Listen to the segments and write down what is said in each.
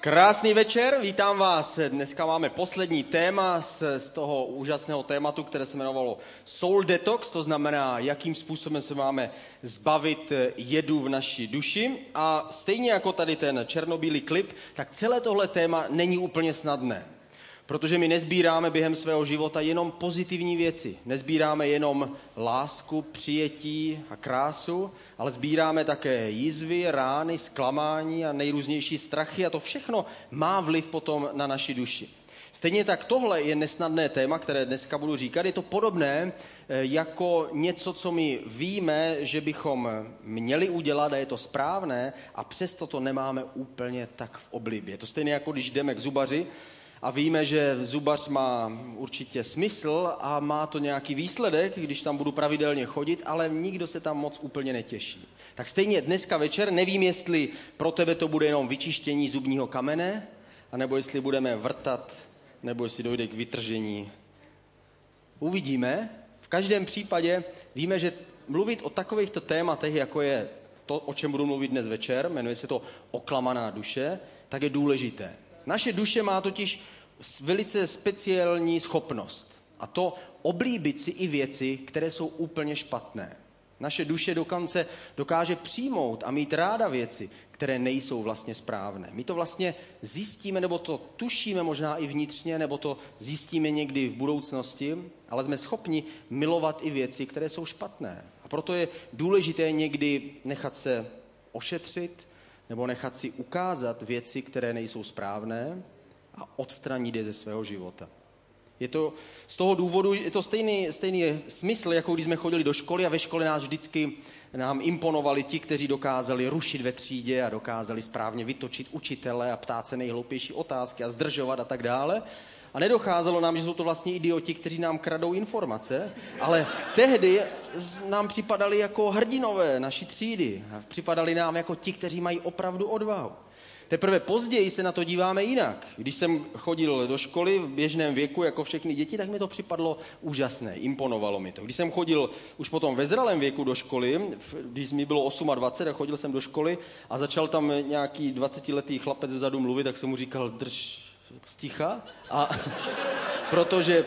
Krásný večer, vítám vás. Dneska máme poslední téma z, z toho úžasného tématu, které se jmenovalo Soul Detox, to znamená, jakým způsobem se máme zbavit jedu v naší duši. A stejně jako tady ten černobílý klip, tak celé tohle téma není úplně snadné. Protože my nezbíráme během svého života jenom pozitivní věci. Nezbíráme jenom lásku, přijetí a krásu, ale sbíráme také jízvy, rány, zklamání a nejrůznější strachy a to všechno má vliv potom na naši duši. Stejně tak tohle je nesnadné téma, které dneska budu říkat. Je to podobné eh, jako něco, co my víme, že bychom měli udělat a je to správné a přesto to nemáme úplně tak v oblibě. To stejné jako když jdeme k zubaři a víme, že zubař má určitě smysl a má to nějaký výsledek, když tam budu pravidelně chodit, ale nikdo se tam moc úplně netěší. Tak stejně dneska večer nevím, jestli pro tebe to bude jenom vyčištění zubního kamene, anebo jestli budeme vrtat, nebo jestli dojde k vytržení. Uvidíme. V každém případě víme, že mluvit o takovýchto tématech, jako je to, o čem budu mluvit dnes večer, jmenuje se to oklamaná duše, tak je důležité. Naše duše má totiž velice speciální schopnost. A to oblíbit si i věci, které jsou úplně špatné. Naše duše dokonce dokáže přijmout a mít ráda věci, které nejsou vlastně správné. My to vlastně zjistíme, nebo to tušíme možná i vnitřně, nebo to zjistíme někdy v budoucnosti, ale jsme schopni milovat i věci, které jsou špatné. A proto je důležité někdy nechat se ošetřit, nebo nechat si ukázat věci, které nejsou správné a odstranit je ze svého života. Je to z toho důvodu, je to stejný, stejný smysl, jako když jsme chodili do školy a ve škole nás vždycky nám imponovali ti, kteří dokázali rušit ve třídě a dokázali správně vytočit učitele a ptát se nejhloupější otázky a zdržovat a tak dále. A nedocházelo nám, že jsou to vlastně idioti, kteří nám kradou informace, ale tehdy nám připadali jako hrdinové naší třídy. A připadali nám jako ti, kteří mají opravdu odvahu. Teprve později se na to díváme jinak. Když jsem chodil do školy v běžném věku, jako všechny děti, tak mi to připadlo úžasné, imponovalo mi to. Když jsem chodil už potom ve zralém věku do školy, když mi bylo 28 a chodil jsem do školy a začal tam nějaký 20-letý chlapec vzadu mluvit, tak jsem mu říkal, drž sticha, a protože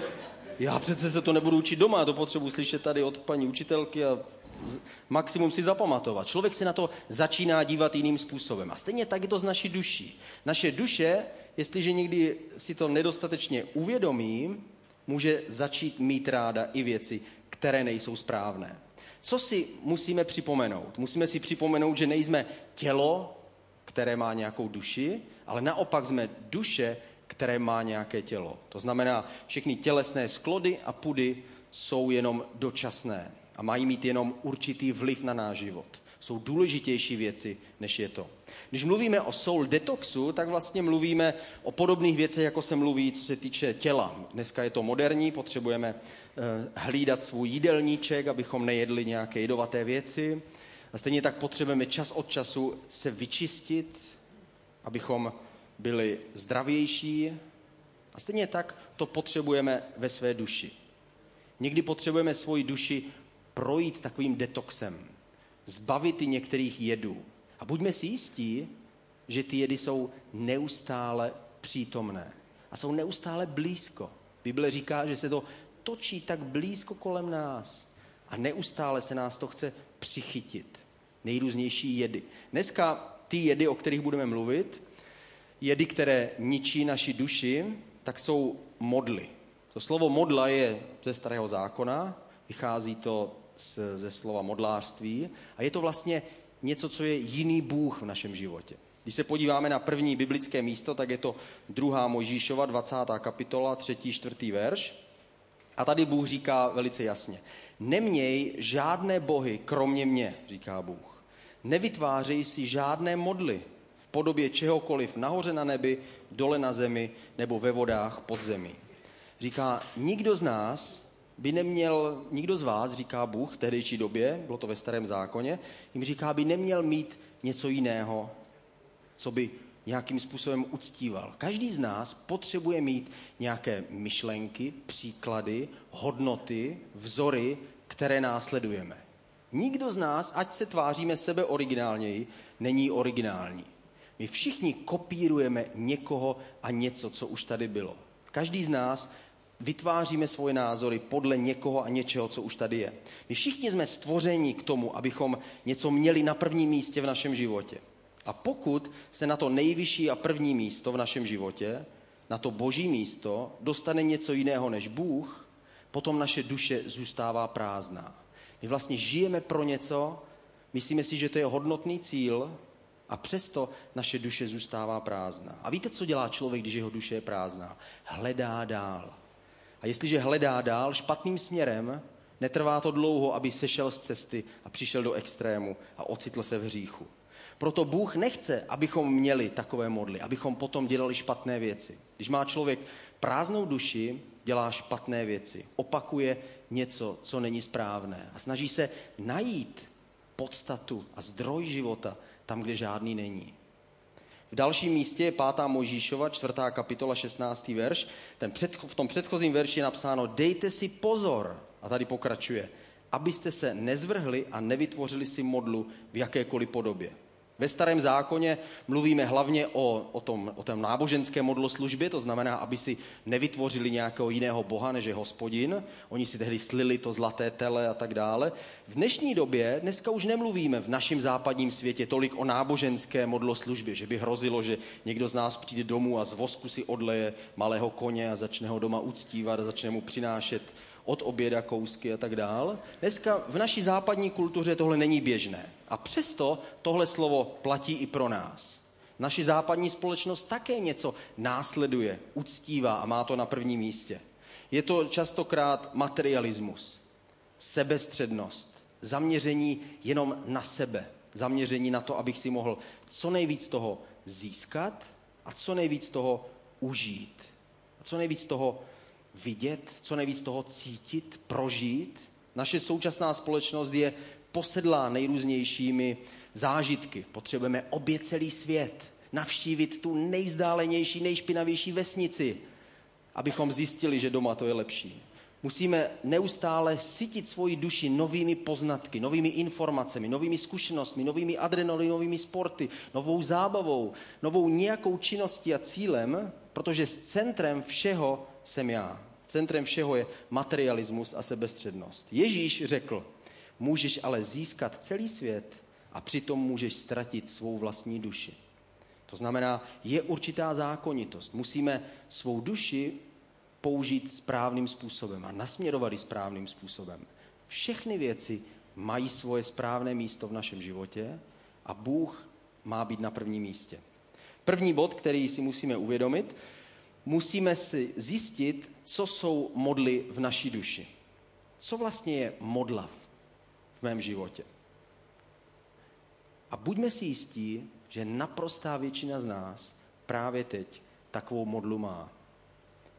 já přece se to nebudu učit doma, to potřebuji slyšet tady od paní učitelky a maximum si zapamatovat. Člověk se na to začíná dívat jiným způsobem. A stejně tak je to z naší duší. Naše duše, jestliže někdy si to nedostatečně uvědomí, může začít mít ráda i věci, které nejsou správné. Co si musíme připomenout? Musíme si připomenout, že nejsme tělo, které má nějakou duši, ale naopak jsme duše, které má nějaké tělo. To znamená, všechny tělesné sklody a pudy jsou jenom dočasné a mají mít jenom určitý vliv na náš život. Jsou důležitější věci, než je to. Když mluvíme o soul detoxu, tak vlastně mluvíme o podobných věcech, jako se mluví, co se týče těla. Dneska je to moderní, potřebujeme eh, hlídat svůj jídelníček, abychom nejedli nějaké jedovaté věci. A stejně tak potřebujeme čas od času se vyčistit, abychom byli zdravější. A stejně tak to potřebujeme ve své duši. Někdy potřebujeme svoji duši projít takovým detoxem, zbavit i některých jedů. A buďme si jistí, že ty jedy jsou neustále přítomné a jsou neustále blízko. Bible říká, že se to točí tak blízko kolem nás a neustále se nás to chce přichytit. Nejrůznější jedy. Dneska ty jedy, o kterých budeme mluvit, jedy, které ničí naši duši, tak jsou modly. To slovo modla je ze starého zákona, vychází to z, ze slova modlářství a je to vlastně něco, co je jiný Bůh v našem životě. Když se podíváme na první biblické místo, tak je to druhá Mojžíšova, 20. kapitola, 3. 4. verš. A tady Bůh říká velice jasně. Neměj žádné bohy, kromě mě, říká Bůh. Nevytvářej si žádné modly, podobě čehokoliv nahoře na nebi, dole na zemi nebo ve vodách pod zemí. Říká, nikdo z nás by neměl, nikdo z vás, říká Bůh v tehdejší době, bylo to ve starém zákoně, jim říká, by neměl mít něco jiného, co by nějakým způsobem uctíval. Každý z nás potřebuje mít nějaké myšlenky, příklady, hodnoty, vzory, které následujeme. Nikdo z nás, ať se tváříme sebe originálněji, není originální. My všichni kopírujeme někoho a něco, co už tady bylo. Každý z nás vytváříme svoje názory podle někoho a něčeho, co už tady je. My všichni jsme stvořeni k tomu, abychom něco měli na prvním místě v našem životě. A pokud se na to nejvyšší a první místo v našem životě, na to boží místo, dostane něco jiného než Bůh, potom naše duše zůstává prázdná. My vlastně žijeme pro něco, myslíme si, že to je hodnotný cíl a přesto naše duše zůstává prázdná. A víte, co dělá člověk, když jeho duše je prázdná? Hledá dál. A jestliže hledá dál špatným směrem, netrvá to dlouho, aby sešel z cesty a přišel do extrému a ocitl se v hříchu. Proto Bůh nechce, abychom měli takové modly, abychom potom dělali špatné věci. Když má člověk prázdnou duši, dělá špatné věci, opakuje něco, co není správné a snaží se najít podstatu a zdroj života tam, kde žádný není. V dalším místě je 5. Možíšova, 4. kapitola, 16. verš. Ten před, v tom předchozím verši je napsáno, dejte si pozor, a tady pokračuje, abyste se nezvrhli a nevytvořili si modlu v jakékoliv podobě. Ve starém zákoně mluvíme hlavně o, o, tom, o tom náboženské modloslužbě, to znamená, aby si nevytvořili nějakého jiného boha, než je hospodin. Oni si tehdy slili to zlaté tele a tak dále. V dnešní době, dneska už nemluvíme v našem západním světě tolik o náboženské modloslužbě, že by hrozilo, že někdo z nás přijde domů a z vosku si odleje malého koně a začne ho doma uctívat a začne mu přinášet od oběda kousky a tak dál. Dneska v naší západní kultuře tohle není běžné. A přesto tohle slovo platí i pro nás. Naši západní společnost také něco následuje, uctívá a má to na prvním místě. Je to častokrát materialismus, sebestřednost, zaměření jenom na sebe, zaměření na to, abych si mohl co nejvíc toho získat a co nejvíc toho užít. A co nejvíc toho vidět, co nejvíc toho cítit, prožít. Naše současná společnost je posedlá nejrůznějšími zážitky. Potřebujeme obět celý svět, navštívit tu nejvzdálenější, nejšpinavější vesnici, abychom zjistili, že doma to je lepší. Musíme neustále sytit svoji duši novými poznatky, novými informacemi, novými zkušenostmi, novými adrenalinovými sporty, novou zábavou, novou nějakou činností a cílem, protože s centrem všeho jsem já. Centrem všeho je materialismus a sebestřednost. Ježíš řekl, můžeš ale získat celý svět a přitom můžeš ztratit svou vlastní duši. To znamená, je určitá zákonitost. Musíme svou duši použít správným způsobem a nasměrovat ji správným způsobem. Všechny věci mají svoje správné místo v našem životě a Bůh má být na prvním místě. První bod, který si musíme uvědomit, musíme si zjistit, co jsou modly v naší duši. Co vlastně je modla mém životě. A buďme si jistí, že naprostá většina z nás právě teď takovou modlu má.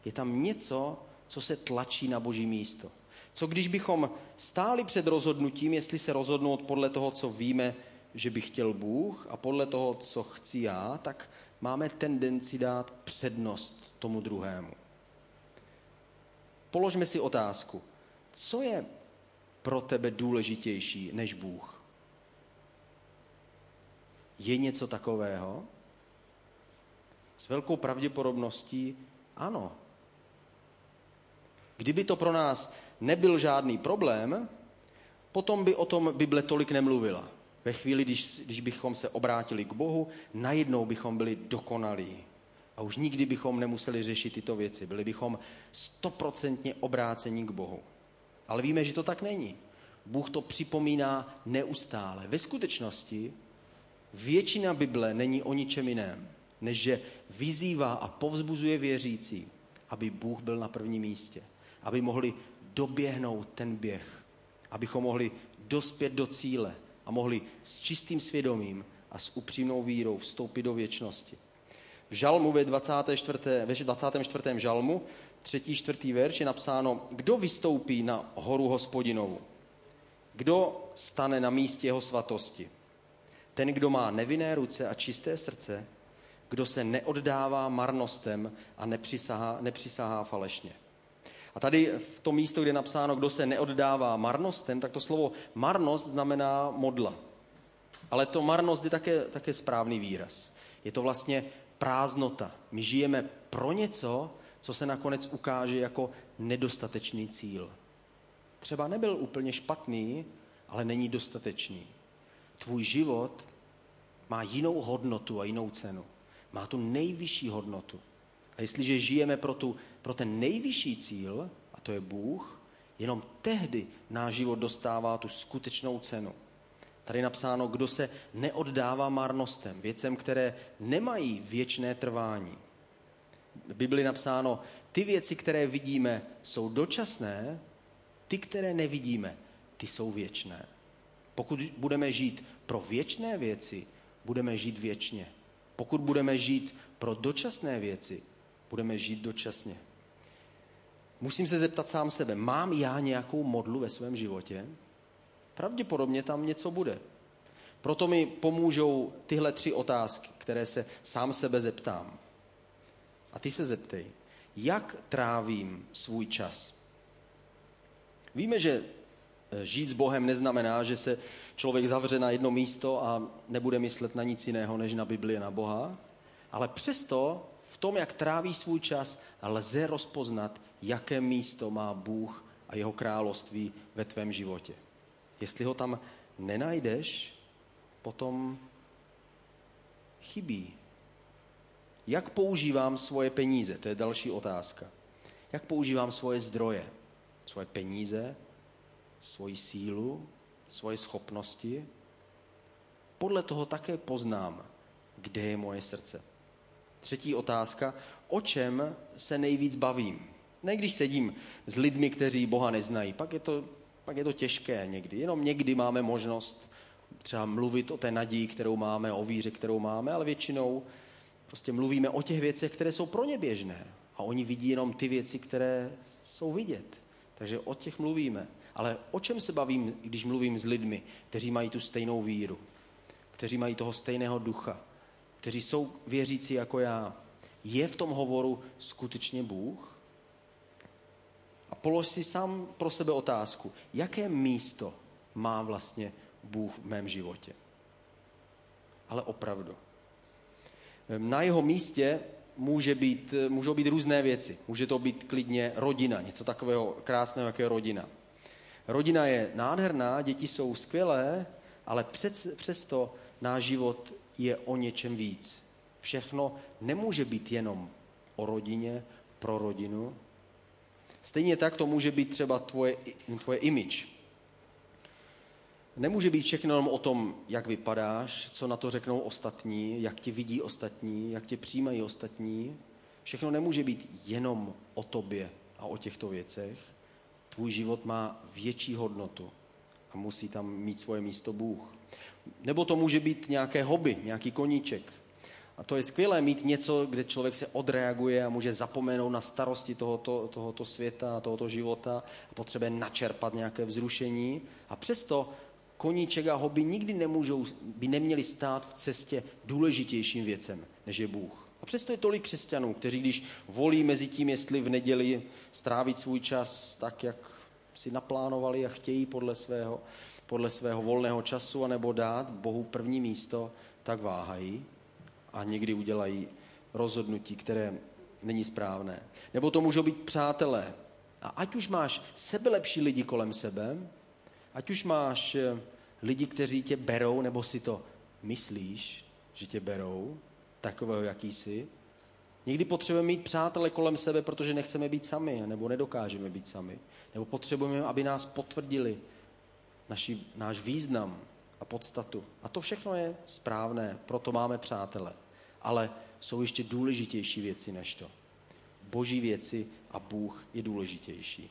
Je tam něco, co se tlačí na boží místo. Co když bychom stáli před rozhodnutím, jestli se rozhodnout podle toho, co víme, že by chtěl Bůh a podle toho, co chci já, tak máme tendenci dát přednost tomu druhému. Položme si otázku, co je pro tebe důležitější než Bůh? Je něco takového? S velkou pravděpodobností ano. Kdyby to pro nás nebyl žádný problém, potom by o tom Bible tolik nemluvila. Ve chvíli, když, když bychom se obrátili k Bohu, najednou bychom byli dokonalí. A už nikdy bychom nemuseli řešit tyto věci. Byli bychom stoprocentně obráceni k Bohu. Ale víme, že to tak není. Bůh to připomíná neustále. Ve skutečnosti většina Bible není o ničem jiném, než že vyzývá a povzbuzuje věřící, aby Bůh byl na prvním místě. Aby mohli doběhnout ten běh. Abychom mohli dospět do cíle a mohli s čistým svědomím a s upřímnou vírou vstoupit do věčnosti. V žalmu ve 24. Ve 24. žalmu, třetí, čtvrtý verš je napsáno, kdo vystoupí na horu hospodinovu? Kdo stane na místě jeho svatosti? Ten, kdo má nevinné ruce a čisté srdce, kdo se neoddává marnostem a nepřisahá, nepřisahá falešně. A tady v tom místo, kde je napsáno, kdo se neoddává marnostem, tak to slovo marnost znamená modla. Ale to marnost je také, také správný výraz. Je to vlastně prázdnota. My žijeme pro něco, co se nakonec ukáže jako nedostatečný cíl. Třeba nebyl úplně špatný, ale není dostatečný. Tvůj život má jinou hodnotu a jinou cenu. Má tu nejvyšší hodnotu. A jestliže žijeme pro, tu, pro ten nejvyšší cíl, a to je Bůh, jenom tehdy náš život dostává tu skutečnou cenu. Tady je napsáno, kdo se neoddává marnostem, věcem, které nemají věčné trvání. Bibli napsáno, ty věci, které vidíme, jsou dočasné, ty, které nevidíme, ty jsou věčné. Pokud budeme žít pro věčné věci, budeme žít věčně. Pokud budeme žít pro dočasné věci, budeme žít dočasně. Musím se zeptat sám sebe, mám já nějakou modlu ve svém životě? Pravděpodobně tam něco bude. Proto mi pomůžou tyhle tři otázky, které se sám sebe zeptám. A ty se zeptej, jak trávím svůj čas? Víme, že eh, žít s Bohem neznamená, že se člověk zavře na jedno místo a nebude myslet na nic jiného, než na Bibli a na Boha, ale přesto v tom, jak tráví svůj čas, lze rozpoznat, jaké místo má Bůh a jeho království ve tvém životě. Jestli ho tam nenajdeš, potom chybí. Jak používám svoje peníze? To je další otázka. Jak používám svoje zdroje? Svoje peníze, svoji sílu, svoje schopnosti? Podle toho také poznám, kde je moje srdce. Třetí otázka, o čem se nejvíc bavím? Ne když sedím s lidmi, kteří Boha neznají, pak je to, pak je to těžké někdy. Jenom někdy máme možnost třeba mluvit o té naději, kterou máme, o víře, kterou máme, ale většinou prostě mluvíme o těch věcech, které jsou pro ně běžné. A oni vidí jenom ty věci, které jsou vidět. Takže o těch mluvíme. Ale o čem se bavím, když mluvím s lidmi, kteří mají tu stejnou víru, kteří mají toho stejného ducha, kteří jsou věřící jako já? Je v tom hovoru skutečně Bůh? A polož si sám pro sebe otázku, jaké místo má vlastně Bůh v mém životě. Ale opravdu. Na jeho místě může být, můžou být různé věci. Může to být klidně rodina, něco takového krásného, jako je rodina. Rodina je nádherná, děti jsou skvělé, ale přes, přesto náš život je o něčem víc. Všechno nemůže být jenom o rodině, pro rodinu. Stejně tak to může být třeba tvoje, tvoje image. Nemůže být všechno jenom o tom, jak vypadáš, co na to řeknou ostatní, jak tě vidí ostatní, jak tě přijímají ostatní. Všechno nemůže být jenom o tobě a o těchto věcech. Tvůj život má větší hodnotu a musí tam mít svoje místo Bůh. Nebo to může být nějaké hobby, nějaký koníček. A to je skvělé mít něco, kde člověk se odreaguje a může zapomenout na starosti tohoto, tohoto světa, tohoto života a potřebuje načerpat nějaké vzrušení. A přesto koníček a hobby nikdy nemůžou, by neměli stát v cestě důležitějším věcem, než je Bůh. A přesto je tolik křesťanů, kteří když volí mezi tím, jestli v neděli strávit svůj čas tak, jak si naplánovali a chtějí podle svého, podle svého volného času, anebo dát Bohu první místo, tak váhají a někdy udělají rozhodnutí, které není správné. Nebo to můžou být přátelé. A ať už máš sebelepší lidi kolem sebe, ať už máš eh, lidi, kteří tě berou, nebo si to myslíš, že tě berou, takového, jaký jsi. Někdy potřebujeme mít přátele kolem sebe, protože nechceme být sami, nebo nedokážeme být sami. Nebo potřebujeme, aby nás potvrdili naši, náš význam a podstatu. A to všechno je správné, proto máme přátele. Ale jsou ještě důležitější věci než to. Boží věci a Bůh je důležitější.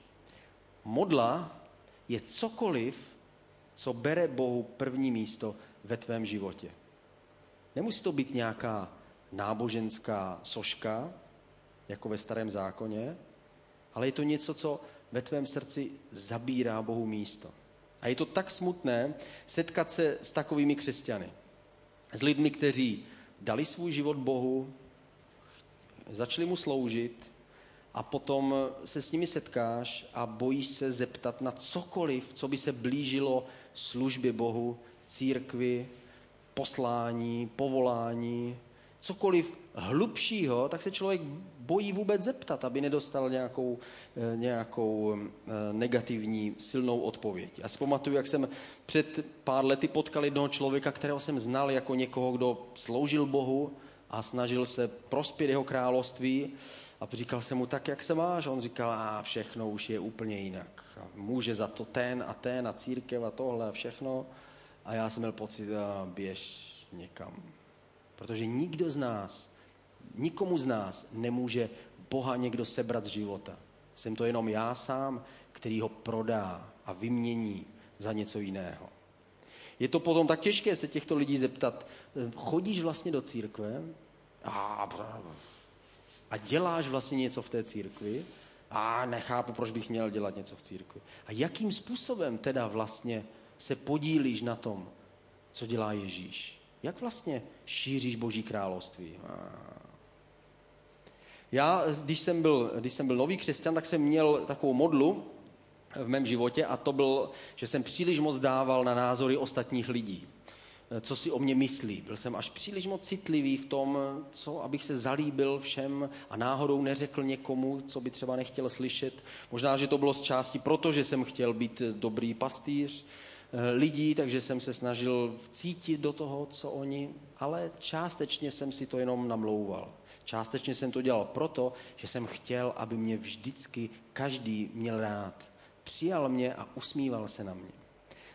Modla je cokoliv, co bere Bohu první místo ve tvém životě. Nemusí to být nějaká náboženská soška, jako ve starém zákoně, ale je to něco, co ve tvém srdci zabírá Bohu místo. A je to tak smutné setkat se s takovými křesťany. S lidmi, kteří dali svůj život Bohu, začali mu sloužit a potom se s nimi setkáš a bojíš se zeptat na cokoliv, co by se blížilo službě Bohu, církvi, poslání, povolání, cokoliv hlubšího, tak se člověk bojí vůbec zeptat, aby nedostal nějakou, eh, nějakou eh, negativní silnou odpověď. Já si pamatuju, jak jsem před pár lety potkal jednoho člověka, kterého jsem znal jako někoho, kdo sloužil Bohu a snažil se prospět jeho království. A říkal jsem mu, tak jak se máš? On říkal, a všechno už je úplně jinak. A může za to ten a ten a církev a tohle a všechno. A já jsem měl pocit, a běž někam. Protože nikdo z nás, nikomu z nás nemůže Boha někdo sebrat z života. Jsem to jenom já sám, který ho prodá a vymění za něco jiného. Je to potom tak těžké se těchto lidí zeptat, chodíš vlastně do církve a, a děláš vlastně něco v té církvi a nechápu, proč bych měl dělat něco v církvi. A jakým způsobem teda vlastně se podílíš na tom, co dělá Ježíš? Jak vlastně šíříš Boží království? Já, když jsem, byl, když jsem byl nový křesťan, tak jsem měl takovou modlu v mém životě a to byl, že jsem příliš moc dával na názory ostatních lidí. Co si o mě myslí. Byl jsem až příliš moc citlivý v tom, co, abych se zalíbil všem a náhodou neřekl někomu, co by třeba nechtěl slyšet. Možná, že to bylo z části proto, že jsem chtěl být dobrý pastýř, Eh, lidí, takže jsem se snažil vcítit do toho, co oni, ale částečně jsem si to jenom namlouval. Částečně jsem to dělal proto, že jsem chtěl, aby mě vždycky každý měl rád. Přijal mě a usmíval se na mě.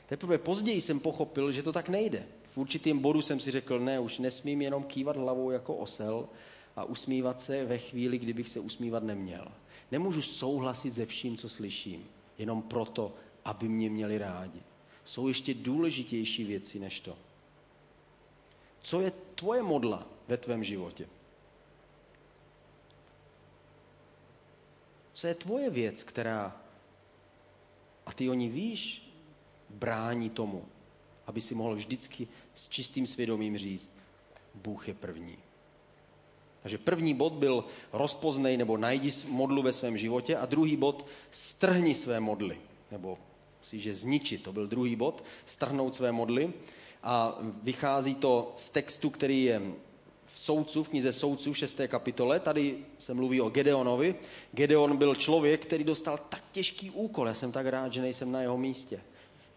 Teprve později jsem pochopil, že to tak nejde. V bodu jsem si řekl, ne, už nesmím jenom kývat hlavou jako osel a usmívat se ve chvíli, kdybych se usmívat neměl. Nemůžu souhlasit se vším, co slyším, jenom proto, aby mě měli rádi jsou ještě důležitější věci než to. Co je tvoje modla ve tvém životě? Co je tvoje věc, která, a ty o ní víš, brání tomu, aby si mohl vždycky s čistým svědomím říct, Bůh je první. Takže první bod byl rozpoznej nebo najdi modlu ve svém životě a druhý bod strhni své modly nebo si, že zničit, to byl druhý bod, strhnout své modly. A vychází to z textu, který je v Soudcu, v knize Soudců v 6. kapitole. Tady se mluví o Gedeonovi. Gedeon byl člověk, který dostal tak těžký úkol. Já jsem tak rád, že nejsem na jeho místě.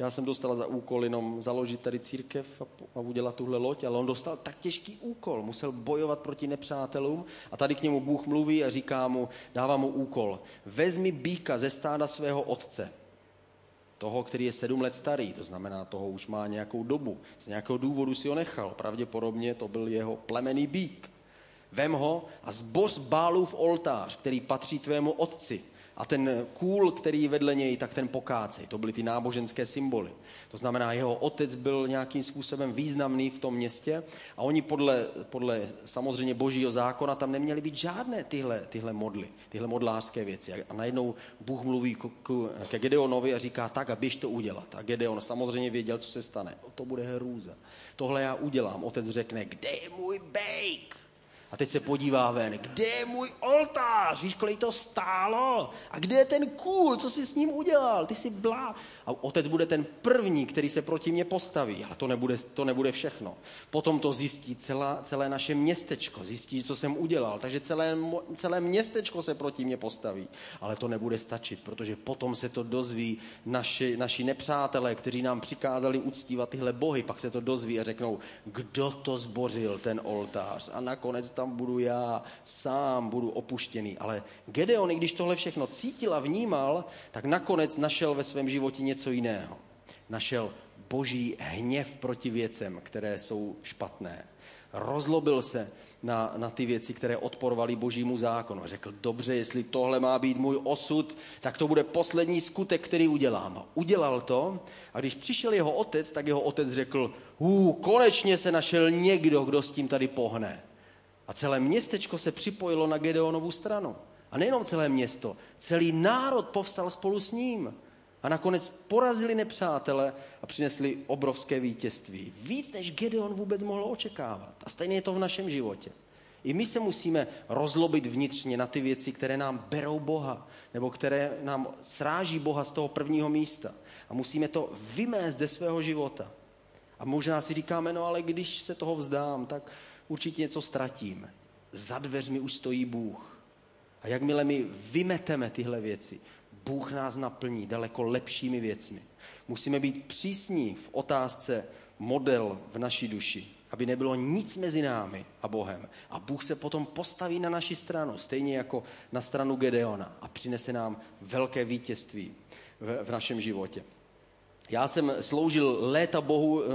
Já jsem dostal za úkol jenom založit tady církev a, a udělat tuhle loď, ale on dostal tak těžký úkol. Musel bojovat proti nepřátelům a tady k němu Bůh mluví a říká mu, dává mu úkol. Vezmi býka ze stáda svého otce toho, který je sedm let starý, to znamená, toho už má nějakou dobu. Z nějakého důvodu si ho nechal. Pravděpodobně to byl jeho plemený bík. Vem ho a zboř Bálův oltář, který patří tvému otci a ten kůl, který vedle něj, tak ten pokácej. To byly ty náboženské symboly. To znamená, jeho otec byl nějakým způsobem významný v tom městě a oni podle, podle samozřejmě božího zákona tam neměli být žádné tyhle, tyhle modly, tyhle modlářské věci. A najednou Bůh mluví ke Gedeonovi a říká tak a běž to udělat. A Gedeon samozřejmě věděl, co se stane. To bude hrůza. Tohle já udělám. Otec řekne, kde je můj bejk? A teď se podívá ven, kde je můj oltář, víš, kolik to stálo? A kde je ten kůl, co jsi s ním udělal? Ty jsi blá. A otec bude ten první, který se proti mě postaví. Ale to nebude, to nebude všechno. Potom to zjistí celá, celé naše městečko, zjistí, co jsem udělal. Takže celé, celé městečko se proti mě postaví. Ale to nebude stačit, protože potom se to dozví naši, naši nepřátelé, kteří nám přikázali uctívat tyhle bohy. Pak se to dozví a řeknou, kdo to zbořil, ten oltář. A nakonec tam budu já, sám budu opuštěný. Ale Gedeon, i když tohle všechno cítil a vnímal, tak nakonec našel ve svém životě něco jiného. Našel boží hněv proti věcem, které jsou špatné. Rozlobil se na, na ty věci, které odporovaly božímu zákonu. Řekl, dobře, jestli tohle má být můj osud, tak to bude poslední skutek, který udělám. Udělal to a když přišel jeho otec, tak jeho otec řekl, hů, konečně se našel někdo, kdo s tím tady pohne. A celé městečko se připojilo na Gedeonovu stranu. A nejenom celé město, celý národ povstal spolu s ním. A nakonec porazili nepřátele a přinesli obrovské vítězství. Víc, než Gedeon vůbec mohl očekávat. A stejně je to v našem životě. I my se musíme rozlobit vnitřně na ty věci, které nám berou Boha, nebo které nám sráží Boha z toho prvního místa. A musíme to vymést ze svého života. A možná si říkáme, no ale když se toho vzdám, tak určitě něco ztratím. Za dveřmi už stojí Bůh. A jakmile my vymeteme tyhle věci, Bůh nás naplní daleko lepšími věcmi. Musíme být přísní v otázce model v naší duši, aby nebylo nic mezi námi a Bohem. A Bůh se potom postaví na naši stranu, stejně jako na stranu Gedeona a přinese nám velké vítězství v, v našem životě. Já jsem sloužil léta Bohu eh,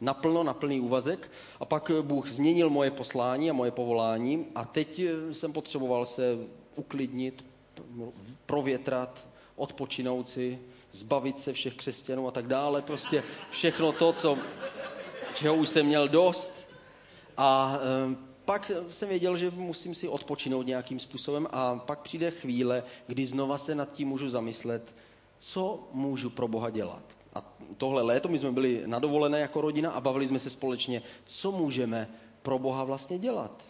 naplno, na plný úvazek a pak Bůh změnil moje poslání a moje povolání a teď eh, jsem potřeboval se uklidnit, provětrat, odpočinout si, zbavit se všech křesťanů a tak dále. Prostě všechno to, co, čeho už jsem měl dost. A pak jsem věděl, že musím si odpočinout nějakým způsobem a pak přijde chvíle, kdy znova se nad tím můžu zamyslet, co můžu pro Boha dělat. A tohle léto my jsme byli na dovolené jako rodina a bavili jsme se společně, co můžeme pro Boha vlastně dělat.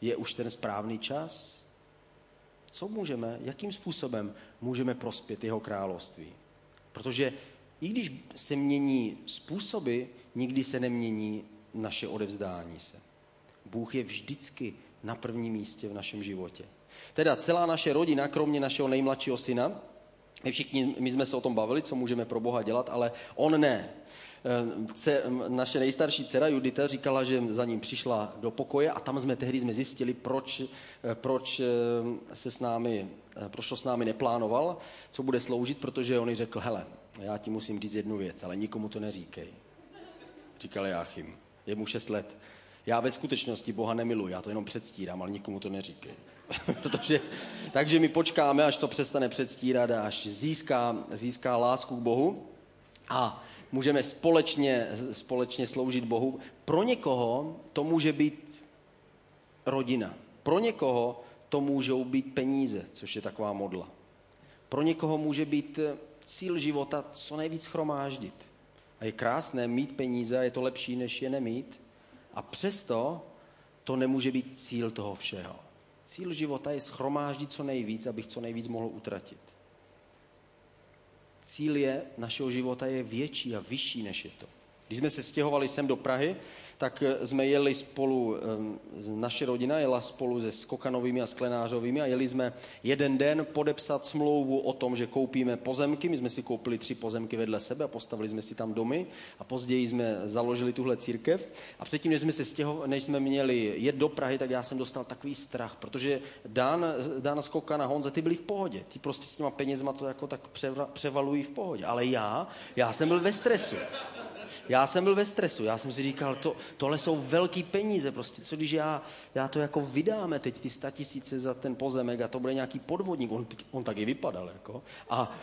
Je už ten správný čas? Co můžeme, jakým způsobem můžeme prospět jeho království? Protože i když se mění způsoby, nikdy se nemění naše odevzdání se. Bůh je vždycky na prvním místě v našem životě. Teda celá naše rodina, kromě našeho nejmladšího syna, my všichni, my jsme se o tom bavili, co můžeme pro Boha dělat, ale on ne. Eh, naše nejstarší dcera Judita říkala, že za ním přišla do pokoje a tam jsme tehdy jsme zjistili, proč, eh, proč eh, se s námi, proč to s námi neplánoval, co bude sloužit, protože on řekl, hele, já ti musím říct jednu věc, ale nikomu to neříkej. Říkal Jáchym, je mu šest let. Já ve skutečnosti Boha nemiluji, já to jenom předstírám, ale nikomu to neříkej. Protože, takže my počkáme, až to přestane předstírat a až získá, získá lásku k Bohu. A můžeme společně, společně sloužit Bohu. Pro někoho to může být rodina. Pro někoho to můžou být peníze, což je taková modla. Pro někoho může být cíl života co nejvíc chromáždit. A je krásné mít peníze, je to lepší, než je nemít. A přesto to nemůže být cíl toho všeho. Cíl života je schromáždit co nejvíc, abych co nejvíc mohl utratit cíl je, našeho života je větší a vyšší než je to. Když jsme se stěhovali sem do Prahy, tak eh, jsme jeli spolu, eh, naše rodina jela spolu se Skokanovými a Sklenářovými a jeli jsme jeden den podepsat smlouvu o tom, že koupíme pozemky. My jsme si koupili tři pozemky vedle sebe a postavili jsme si tam domy a později jsme založili tuhle církev. A předtím, než jsme, se stěho, než jsme měli jet do Prahy, tak já jsem dostal takový strach, protože Dan, Dan Skokan a Honza, ty byli v pohodě. Ty prostě s těma penězma to jako tak převalují v pohodě. Ale já, já jsem byl ve stresu. Já jsem byl ve stresu, já jsem si říkal, to, tohle jsou velký peníze, prostě, co když já, já to jako vydáme teď, ty tisíce za ten pozemek a to bude nějaký podvodník, on, on tak i vypadal, jako. A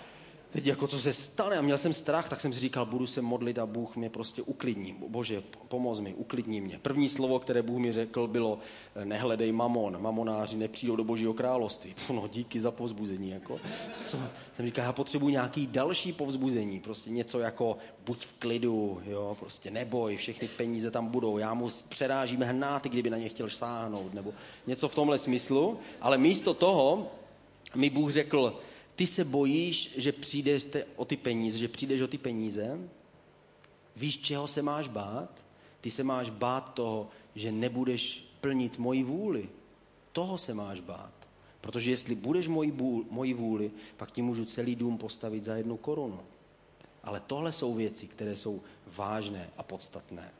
teď jako co se stane a měl jsem strach, tak jsem si říkal, budu se modlit a Bůh mě prostě uklidní. Bože, pomoz mi, uklidní mě. První slovo, které Bůh mi řekl, bylo nehledej mamon, mamonáři nepřijdou do Božího království. No díky za povzbuzení. Jako. Co? Jsem říkal, já potřebuji nějaký další povzbuzení, prostě něco jako buď v klidu, jo, prostě neboj, všechny peníze tam budou, já mu přerážím hnáty, kdyby na ně chtěl sáhnout, nebo něco v tomhle smyslu, ale místo toho mi Bůh řekl, ty se bojíš, že přijdeš o ty peníze, že přijdeš o ty peníze, víš, čeho se máš bát? Ty se máš bát toho, že nebudeš plnit moji vůli. Toho se máš bát. Protože jestli budeš moji, bůl, moji vůli, pak ti můžu celý dům postavit za jednu korunu. Ale tohle jsou věci, které jsou vážné a podstatné.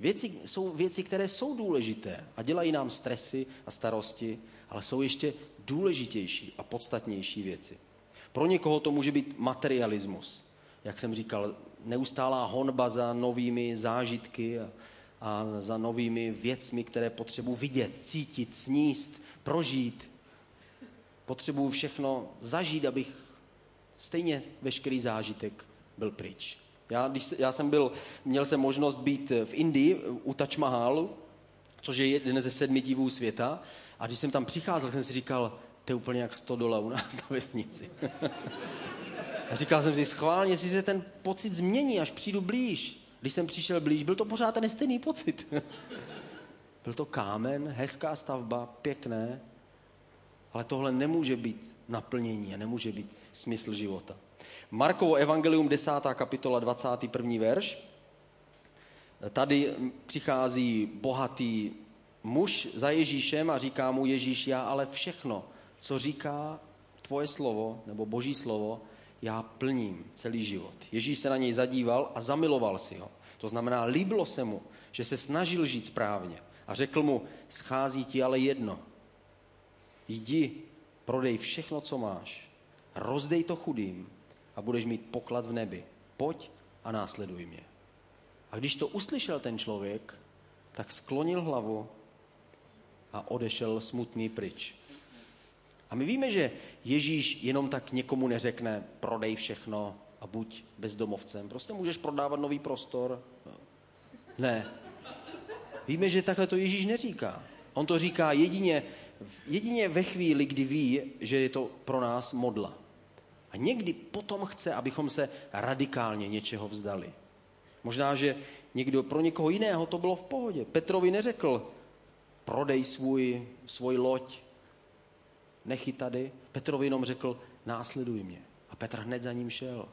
Věci, jsou věci, které jsou důležité a dělají nám stresy a starosti, ale jsou ještě důležitější a podstatnější věci. Pro někoho to může být materialismus. Jak jsem říkal, neustálá honba za novými zážitky a, a za novými věcmi, které potřebuji vidět, cítit, sníst, prožít. Potřebuji všechno zažít, abych stejně veškerý zážitek byl pryč. Já, když, já jsem byl, měl jsem možnost být v Indii u Taj Mahalu, což je jeden ze sedmi divů světa. A když jsem tam přicházel, jsem si říkal, to je úplně jak 100 dolarů u nás na vesnici. a říkal jsem si, schválně, jestli se ten pocit změní, až přijdu blíž. Když jsem přišel blíž, byl to pořád ten stejný pocit. byl to kámen, hezká stavba, pěkné, ale tohle nemůže být naplnění a nemůže být smysl života. Markovo evangelium 10. kapitola 21. verš. Tady přichází bohatý muž za Ježíšem a říká mu Ježíš, já ale všechno, co říká tvoje slovo nebo boží slovo, já plním celý život. Ježíš se na něj zadíval a zamiloval si ho. To znamená, líbilo se mu, že se snažil žít správně. A řekl mu, schází ti ale jedno. Jdi, prodej všechno, co máš, rozdej to chudým a budeš mít poklad v nebi. Pojď a následuj mě. A když to uslyšel ten člověk, tak sklonil hlavu a odešel smutný pryč. A my víme, že Ježíš jenom tak někomu neřekne, prodej všechno a buď bezdomovcem. Prostě můžeš prodávat nový prostor. Ne. Víme, že takhle to Ježíš neříká. On to říká jedině, jedině ve chvíli, kdy ví, že je to pro nás modla. A někdy potom chce, abychom se radikálně něčeho vzdali. Možná, že někdo, pro někoho jiného to bylo v pohodě. Petrovi neřekl, prodej svůj, svůj loď, nechy tady. Petrovi jenom řekl, následuj mě. A Petr hned za ním šel.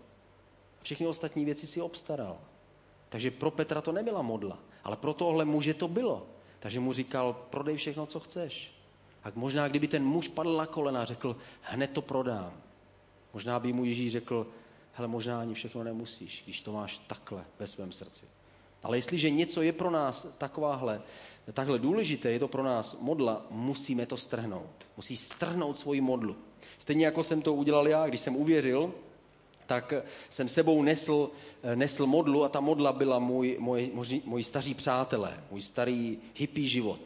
Všechny ostatní věci si obstaral. Takže pro Petra to nebyla modla, ale pro tohle muže to bylo. Takže mu říkal, prodej všechno, co chceš. A možná, kdyby ten muž padl na kolena a řekl, hned to prodám. Možná by mu Ježíš řekl, hele, možná ani všechno nemusíš, když to máš takhle ve svém srdci. Ale jestliže něco je pro nás takováhle, takhle důležité, je to pro nás modla, musíme to strhnout. Musí strhnout svoji modlu. Stejně jako jsem to udělal já, když jsem uvěřil, tak jsem sebou nesl, nesl modlu a ta modla byla můj, můj, můj, můj staří přátelé, můj starý hippie život,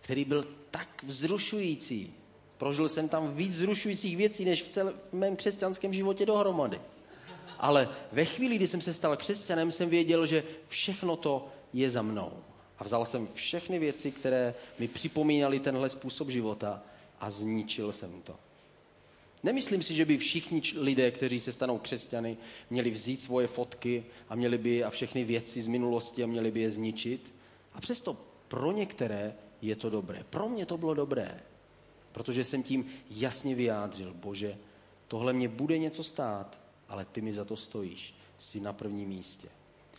který byl tak vzrušující. Prožil jsem tam víc vzrušujících věcí, než v celém mém křesťanském životě dohromady. Ale ve chvíli, kdy jsem se stal křesťanem, jsem věděl, že všechno to je za mnou. A vzal jsem všechny věci, které mi připomínaly tenhle způsob života a zničil jsem to. Nemyslím si, že by všichni lidé, kteří se stanou křesťany, měli vzít svoje fotky a měli by a všechny věci z minulosti a měli by je zničit. A přesto pro některé je to dobré. Pro mě to bylo dobré, protože jsem tím jasně vyjádřil, bože, tohle mě bude něco stát, ale ty mi za to stojíš. Jsi na prvním místě.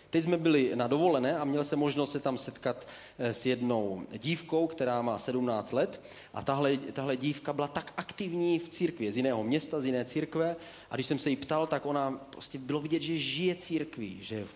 Teď jsme byli na dovolené a měl jsem možnost se tam setkat eh, s jednou dívkou, která má 17 let a tahle, tahle dívka byla tak aktivní v církvi, z jiného města, z jiné církve a když jsem se jí ptal, tak ona prostě bylo vidět, že žije církví, že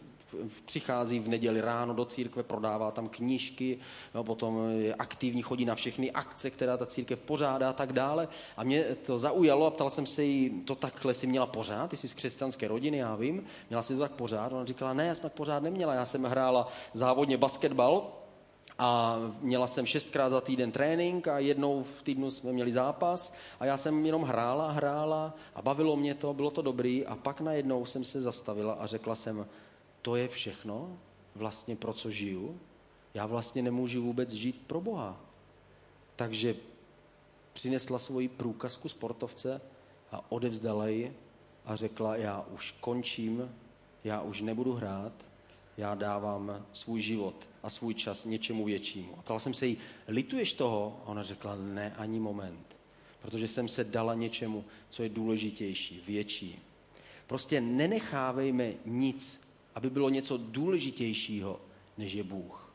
přichází v neděli ráno do církve, prodává tam knížky, no, potom je aktivní, chodí na všechny akce, která ta církev pořádá a tak dále. A mě to zaujalo a ptal jsem se jí, to takhle si měla pořád, ty jsi z křesťanské rodiny, já vím, měla si to tak pořád. Ona říkala, ne, já jsem tak pořád neměla, já jsem hrála závodně basketbal, a měla jsem šestkrát za týden trénink a jednou v týdnu jsme měli zápas a já jsem jenom hrála, hrála a bavilo mě to, bylo to dobrý a pak najednou jsem se zastavila a řekla jsem, to je všechno vlastně pro co žiju. Já vlastně nemůžu vůbec žít pro Boha. Takže přinesla svoji průkazku sportovce a odevzdala ji a řekla, já už končím, já už nebudu hrát, já dávám svůj život a svůj čas něčemu většímu. A ptala jsem se jí, lituješ toho? A ona řekla, ne, ani moment. Protože jsem se dala něčemu, co je důležitější, větší. Prostě nenechávejme nic aby bylo něco důležitějšího, než je Bůh.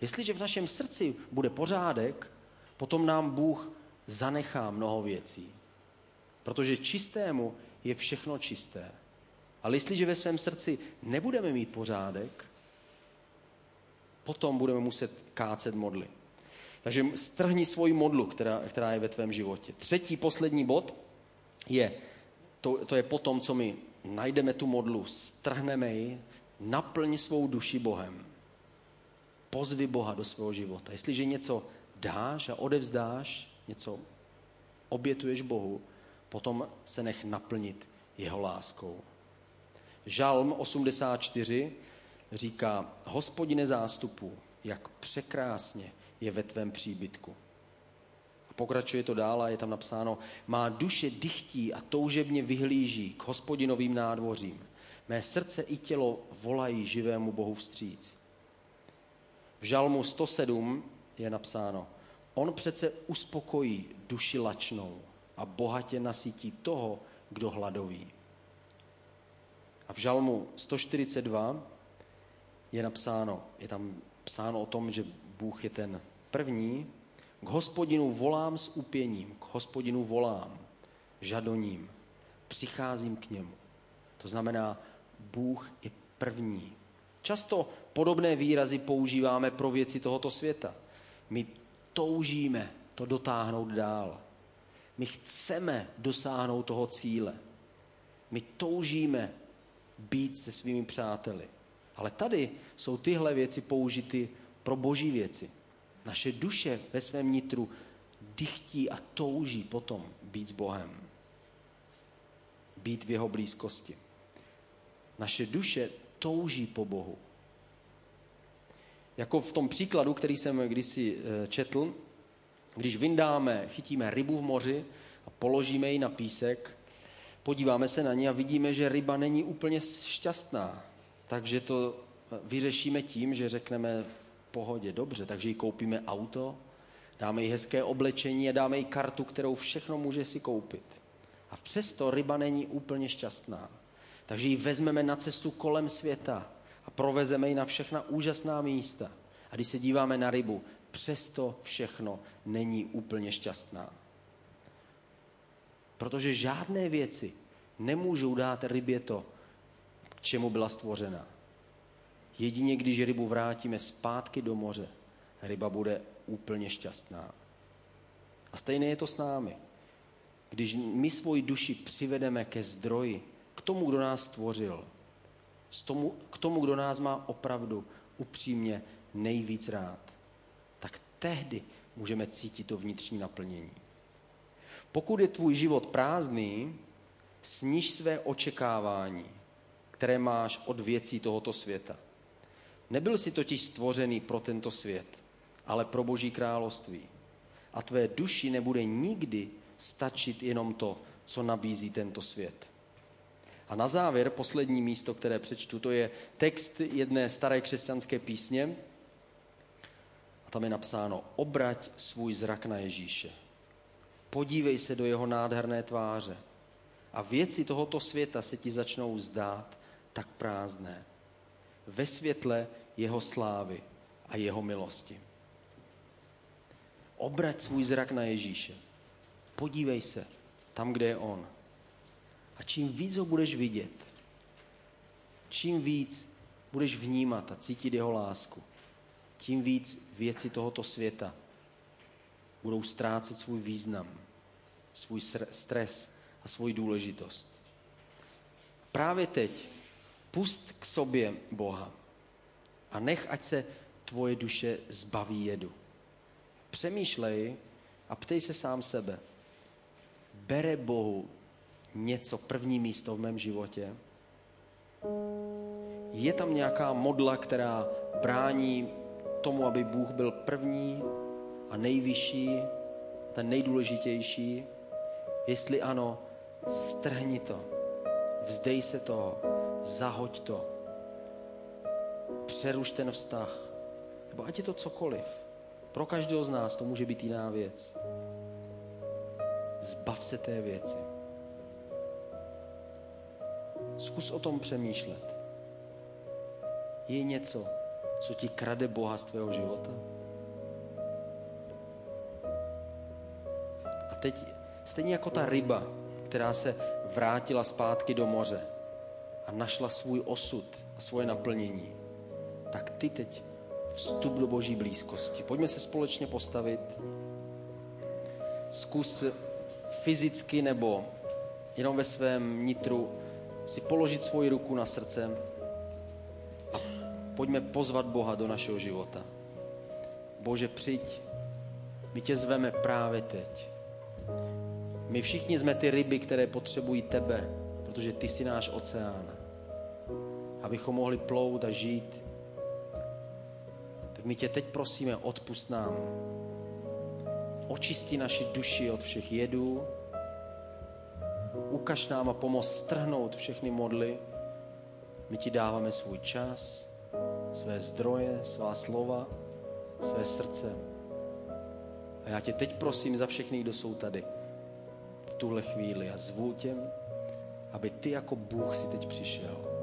Jestliže v našem srdci bude pořádek, potom nám Bůh zanechá mnoho věcí. Protože čistému je všechno čisté. Ale jestliže ve svém srdci nebudeme mít pořádek, potom budeme muset kácet modly. Takže strhni svoji modlu, která, která je ve tvém životě. Třetí, poslední bod je, to, to je potom, co my najdeme tu modlu, strhneme ji, naplň svou duši Bohem. Pozvi Boha do svého života. Jestliže něco dáš a odevzdáš, něco obětuješ Bohu, potom se nech naplnit jeho láskou. Žalm 84 říká, hospodine zástupu, jak překrásně je ve tvém příbytku. Pokračuje to dál a je tam napsáno, má duše dychtí a toužebně vyhlíží k hospodinovým nádvořím. Mé srdce i tělo volají živému Bohu vstříc. V žalmu 107 je napsáno, on přece uspokojí duši lačnou a bohatě nasytí toho, kdo hladoví. A v žalmu 142 je napsáno, je tam psáno o tom, že Bůh je ten První, k hospodinu volám s upěním, k hospodinu volám, žadoním, přicházím k němu. To znamená, Bůh je první. Často podobné výrazy používáme pro věci tohoto světa. My toužíme to dotáhnout dál. My chceme dosáhnout toho cíle. My toužíme být se svými přáteli. Ale tady jsou tyhle věci použity pro boží věci. Naše duše ve svém nitru dychtí a touží potom být s Bohem. Být v jeho blízkosti. Naše duše touží po Bohu. Jako v tom příkladu, který jsem kdysi eh, četl, když vyndáme, chytíme rybu v moři a položíme ji na písek, podíváme se na ní a vidíme, že ryba není úplně šťastná. Takže to vyřešíme tím, že řekneme pohodě, dobře, takže jí koupíme auto, dáme jí hezké oblečení a dáme jí kartu, kterou všechno může si koupit. A přesto ryba není úplně šťastná. Takže ji vezmeme na cestu kolem světa a provezeme ji na všechna úžasná místa. A když se díváme na rybu, přesto všechno není úplně šťastná. Protože žádné věci nemůžou dát rybě to, k čemu byla stvořena. Jedině když rybu vrátíme zpátky do moře, ryba bude úplně šťastná. A stejné je to s námi. Když my svoji duši přivedeme ke zdroji, k tomu, kdo nás stvořil, k tomu, kdo nás má opravdu upřímně nejvíc rád, tak tehdy můžeme cítit to vnitřní naplnění. Pokud je tvůj život prázdný, sníž své očekávání, které máš od věcí tohoto světa. Nebyl si totiž stvořený pro tento svět, ale pro Boží království. A tvé duši nebude nikdy stačit jenom to, co nabízí tento svět. A na závěr poslední místo, které přečtu, to je text jedné staré křesťanské písně. A tam je napsáno, obrať svůj zrak na Ježíše. Podívej se do jeho nádherné tváře a věci tohoto světa se ti začnou zdát tak prázdné. Ve světle jeho slávy a jeho milosti. Obrať svůj zrak na Ježíše. Podívej se tam, kde je on. A čím víc ho budeš vidět, čím víc budeš vnímat a cítit jeho lásku, tím víc věci tohoto světa budou ztrácet svůj význam, svůj stres a svůj důležitost. Právě teď pust k sobě Boha a nech, ať se tvoje duše zbaví jedu. Přemýšlej a ptej se sám sebe. Bere Bohu něco první místo v mém životě? Je tam nějaká modla, která brání tomu, aby Bůh byl první a nejvyšší, ten nejdůležitější? Jestli ano, strhni to, vzdej se toho, zahoď to, přeruš ten vztah, nebo ať je to cokoliv. Pro každého z nás to může být jiná věc. Zbav se té věci. Zkus o tom přemýšlet. Je něco, co ti krade Boha z tvého života? A teď, stejně jako ta ryba, která se vrátila zpátky do moře a našla svůj osud a svoje naplnění, tak ty teď vstup do boží blízkosti. Pojďme se společně postavit. Zkus fyzicky nebo jenom ve svém nitru si položit svoji ruku na srdce a pojďme pozvat Boha do našeho života. Bože, přijď, my tě zveme právě teď. My všichni jsme ty ryby, které potřebují tebe, protože ty jsi náš oceán. Abychom mohli plout a žít. Tak my tě teď prosíme, odpust nám. Očisti naši duši od všech jedů, ukaž nám a pomoz strhnout všechny modly. My ti dáváme svůj čas, své zdroje, svá slova, své srdce. A já tě teď prosím za všechny, kdo jsou tady v tuhle chvíli a zvu tě, aby ty jako Bůh si teď přišel.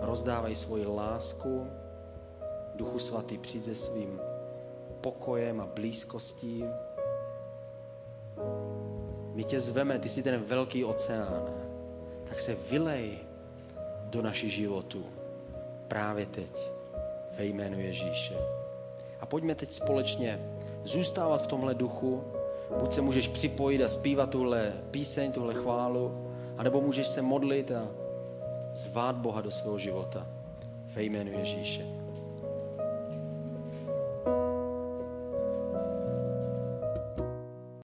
Rozdávaj svoji lásku, Duchu Svatý, přijď se svým pokojem a blízkostí. My tě zveme, ty jsi ten velký oceán, tak se vylej do našich životů právě teď ve jménu Ježíše. A pojďme teď společně zůstávat v tomhle duchu. Buď se můžeš připojit a zpívat tuhle píseň, tuhle chválu, anebo můžeš se modlit a zvát Boha do svého života ve jménu Ježíše.